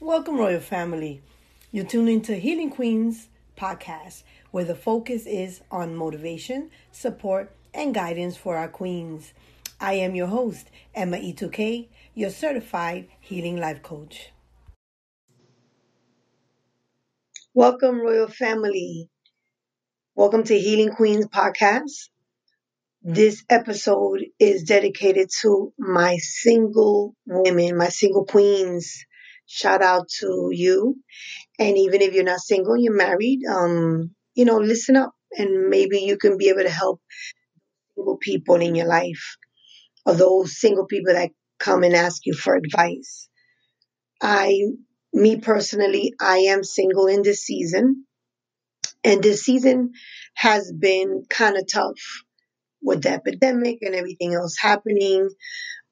Welcome, Royal Family. You're tuned into Healing Queens podcast, where the focus is on motivation, support, and guidance for our queens. I am your host, Emma E2K, your certified healing life coach. Welcome, Royal Family. Welcome to Healing Queens podcast. This episode is dedicated to my single women, my single queens. Shout out to you. And even if you're not single, you're married, um, you know, listen up and maybe you can be able to help single people in your life or those single people that come and ask you for advice. I, me personally, I am single in this season. And this season has been kind of tough with the epidemic and everything else happening,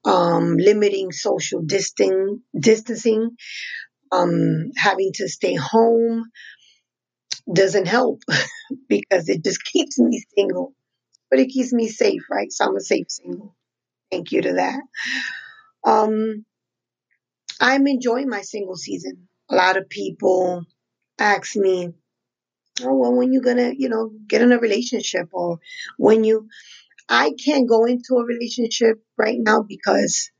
um, limiting social distan- distancing, um, having to stay home doesn't help because it just keeps me single. But it keeps me safe, right? So I'm a safe single. Thank you to that. Um, I'm enjoying my single season. A lot of people ask me, oh, well, when you gonna, you know, get in a relationship or when you, I can't go into a relationship right now because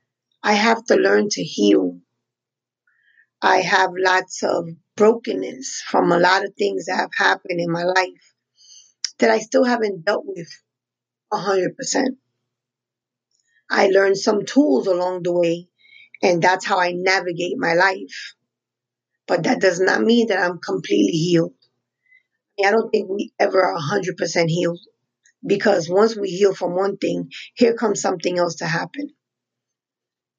I have to learn to heal. I have lots of brokenness from a lot of things that have happened in my life that I still haven't dealt with 100%. I learned some tools along the way, and that's how I navigate my life. But that does not mean that I'm completely healed. I don't think we ever are 100% healed because once we heal from one thing, here comes something else to happen.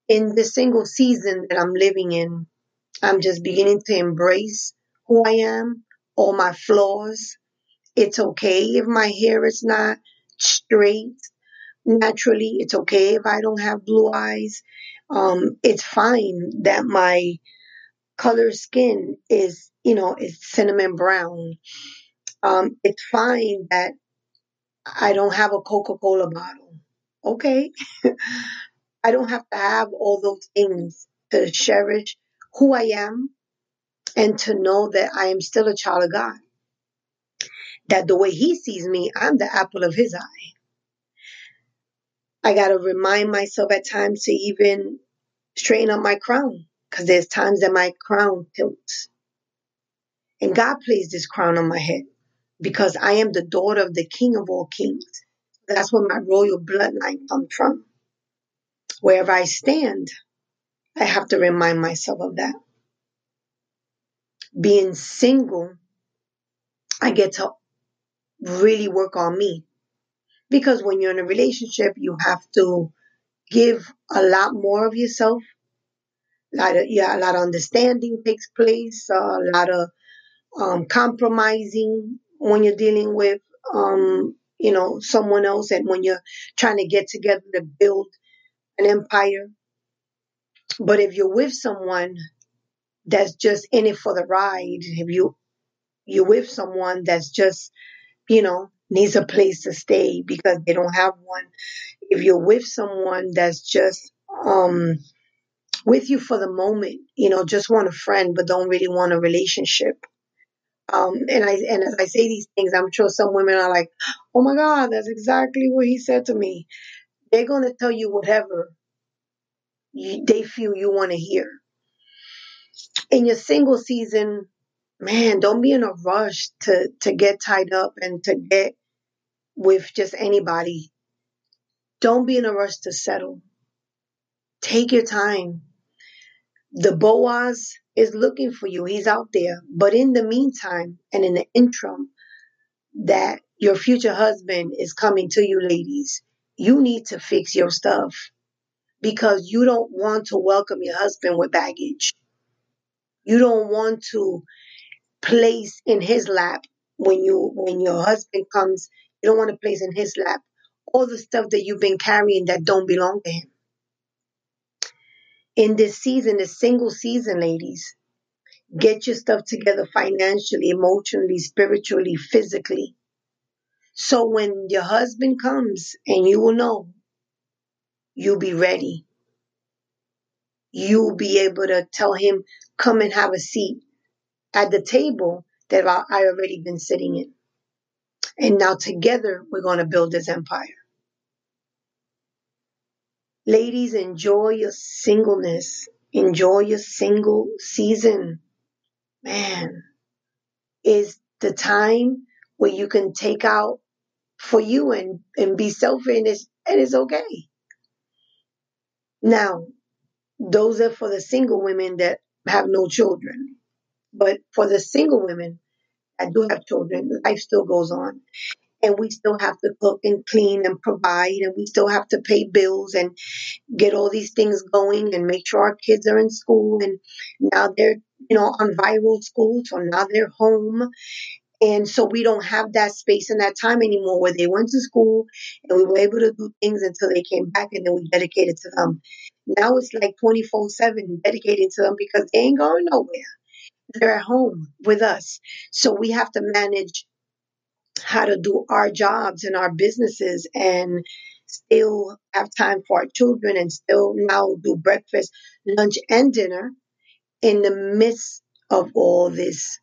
In the single season that I'm living in, I'm just beginning to embrace who I am, all my flaws. It's okay if my hair is not straight naturally. It's okay if I don't have blue eyes. Um, it's fine that my color skin is, you know, is cinnamon brown. Um, it's fine that I don't have a Coca Cola bottle. Okay. I don't have to have all those things to cherish who I am and to know that I am still a child of God. That the way He sees me, I'm the apple of His eye. I got to remind myself at times to even straighten up my crown because there's times that my crown tilts. And God placed this crown on my head because I am the daughter of the King of all kings. That's where my royal bloodline comes from. Wherever I stand, I have to remind myself of that. Being single, I get to really work on me. Because when you're in a relationship, you have to give a lot more of yourself. A lot of, yeah, a lot of understanding takes place, a lot of um, compromising when you're dealing with, um, you know, someone else and when you're trying to get together to build an empire. But if you're with someone that's just in it for the ride, if you you're with someone that's just, you know, needs a place to stay because they don't have one, if you're with someone that's just um with you for the moment, you know, just want a friend but don't really want a relationship. Um, and I and as I say these things, I'm sure some women are like, "Oh my God, that's exactly what he said to me." They're gonna tell you whatever they feel you want to hear. In your single season, man, don't be in a rush to to get tied up and to get with just anybody. Don't be in a rush to settle. Take your time. The Boaz is looking for you. He's out there. But in the meantime and in the interim, that your future husband is coming to you, ladies, you need to fix your stuff because you don't want to welcome your husband with baggage. You don't want to place in his lap when you when your husband comes, you don't want to place in his lap all the stuff that you've been carrying that don't belong to him. In this season, the single season, ladies, get your stuff together financially, emotionally, spiritually, physically. So when your husband comes and you will know, you'll be ready. You'll be able to tell him come and have a seat at the table that I already been sitting in. And now together we're going to build this empire. Ladies, enjoy your singleness. Enjoy your single season. Man, is the time where you can take out for you and, and be selfish and it's, and it's okay. Now, those are for the single women that have no children. But for the single women that do have children, life still goes on. And we still have to cook and clean and provide, and we still have to pay bills and get all these things going and make sure our kids are in school. And now they're, you know, on viral school, so now they're home. And so we don't have that space and that time anymore where they went to school and we were able to do things until they came back and then we dedicated to them. Now it's like 24 7 dedicated to them because they ain't going nowhere. They're at home with us. So we have to manage how to do our jobs and our businesses and still have time for our children and still now do breakfast, lunch, and dinner in the midst of all this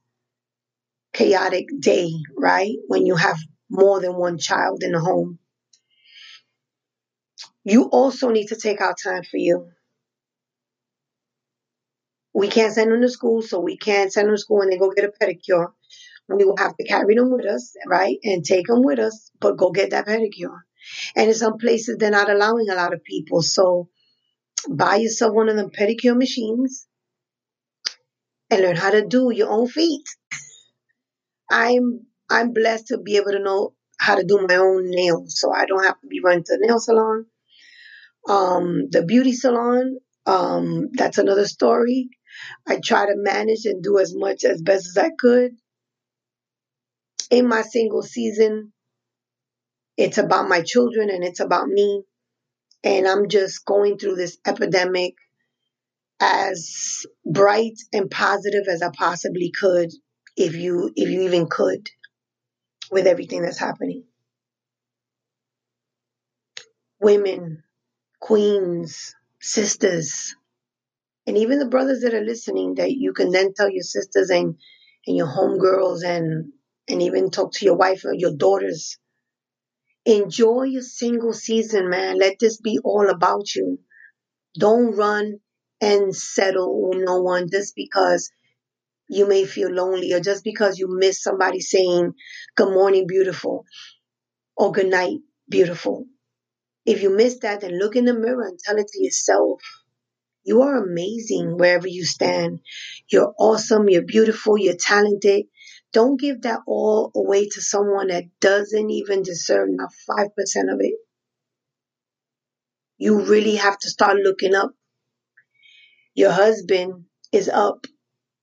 chaotic day, right? When you have more than one child in the home. You also need to take out time for you. We can't send them to school, so we can't send them to school and they go get a pedicure. We will have to carry them with us, right? And take them with us, but go get that pedicure. And in some places, they're not allowing a lot of people. So buy yourself one of them pedicure machines and learn how to do your own feet. I'm I'm blessed to be able to know how to do my own nails, so I don't have to be running to the nail salon. Um, the beauty salon, um, that's another story. I try to manage and do as much as best as I could. In my single season, it's about my children and it's about me. And I'm just going through this epidemic as bright and positive as I possibly could, if you if you even could, with everything that's happening. Women, queens, sisters, and even the brothers that are listening that you can then tell your sisters and and your homegirls and and even talk to your wife or your daughters. Enjoy your single season, man. Let this be all about you. Don't run and settle with no one just because you may feel lonely or just because you miss somebody saying good morning, beautiful, or good night, beautiful. If you miss that, then look in the mirror and tell it to yourself. You are amazing wherever you stand. You're awesome. You're beautiful. You're talented. Don't give that all away to someone that doesn't even deserve not 5% of it. You really have to start looking up. Your husband is up.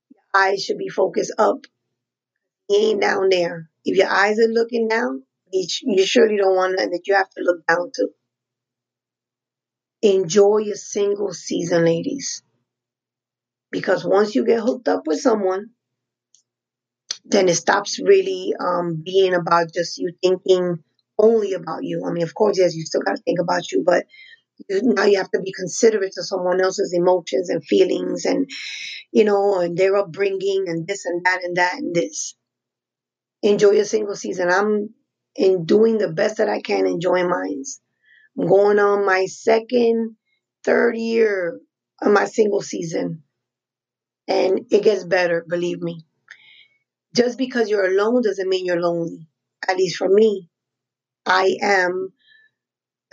Your eyes should be focused up. He ain't down there. If your eyes are looking down, you surely don't want nothing that you have to look down to. Enjoy your single season, ladies. Because once you get hooked up with someone, then it stops really um, being about just you thinking only about you. I mean, of course, yes, you still got to think about you, but you, now you have to be considerate to someone else's emotions and feelings and, you know, and their upbringing and this and that and that and this. Enjoy your single season. I'm in doing the best that I can, enjoying mine. I'm going on my second, third year of my single season. And it gets better, believe me. Just because you're alone doesn't mean you're lonely. At least for me, I am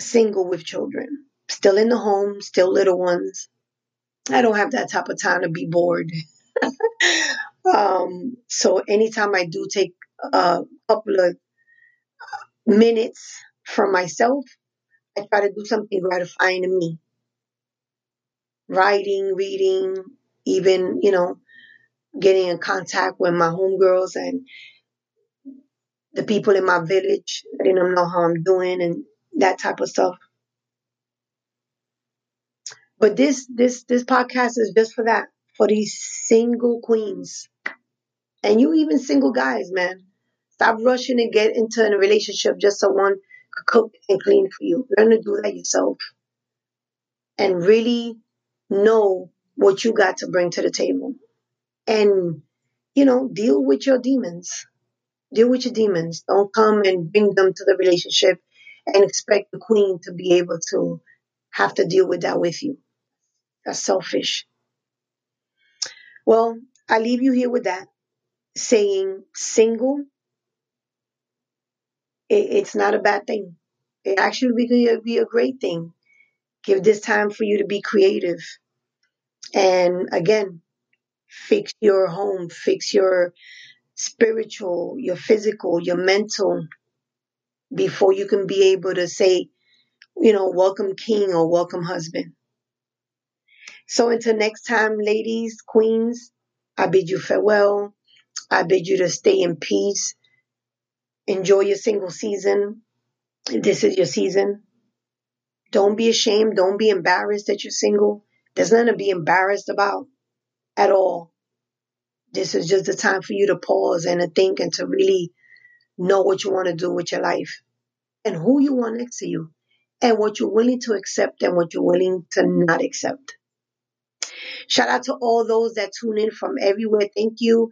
single with children. Still in the home, still little ones. I don't have that type of time to be bored. um, so anytime I do take a couple of minutes for myself, I try to do something gratifying to me. Writing, reading, even, you know, getting in contact with my homegirls and the people in my village, letting them know how I'm doing and that type of stuff. But this this this podcast is just for that, for these single queens. And you even single guys, man. Stop rushing and get into a relationship just so one could cook and clean for you. Learn to do that yourself. And really know what you got to bring to the table. And, you know, deal with your demons. Deal with your demons. Don't come and bring them to the relationship and expect the queen to be able to have to deal with that with you. That's selfish. Well, I leave you here with that saying single, it, it's not a bad thing. It actually be, be a great thing. Give this time for you to be creative. And again, fix your home, fix your spiritual, your physical, your mental before you can be able to say, you know, welcome king or welcome husband. So until next time, ladies, queens, I bid you farewell. I bid you to stay in peace. Enjoy your single season. This is your season. Don't be ashamed. Don't be embarrassed that you're single. There's nothing to be embarrassed about at all. This is just the time for you to pause and to think and to really know what you want to do with your life and who you want next to you and what you're willing to accept and what you're willing to not accept. Shout out to all those that tune in from everywhere. Thank you.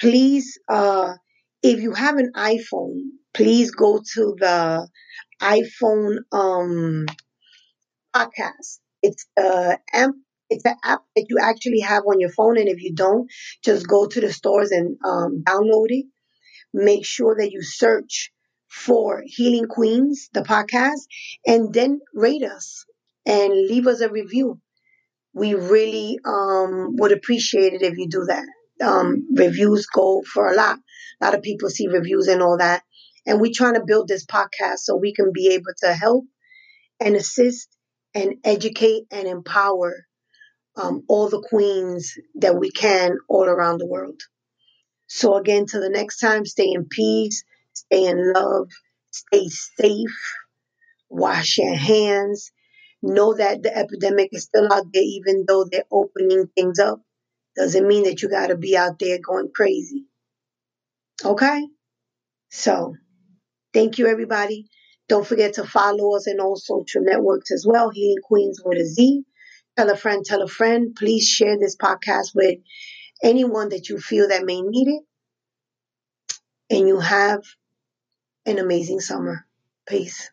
Please, uh, if you have an iPhone, please go to the iPhone um, podcast. It's uh, amp. It's an app that you actually have on your phone, and if you don't, just go to the stores and um, download it. Make sure that you search for Healing Queens, the podcast, and then rate us and leave us a review. We really um, would appreciate it if you do that. Um, reviews go for a lot. A lot of people see reviews and all that. And we're trying to build this podcast so we can be able to help and assist and educate and empower um, all the queens that we can all around the world. So again, till the next time, stay in peace, stay in love, stay safe, wash your hands. Know that the epidemic is still out there, even though they're opening things up. Doesn't mean that you got to be out there going crazy. Okay? So, thank you, everybody. Don't forget to follow us in all social networks as well. Healing Queens with a Z. Tell a friend, tell a friend. Please share this podcast with anyone that you feel that may need it. And you have an amazing summer. Peace.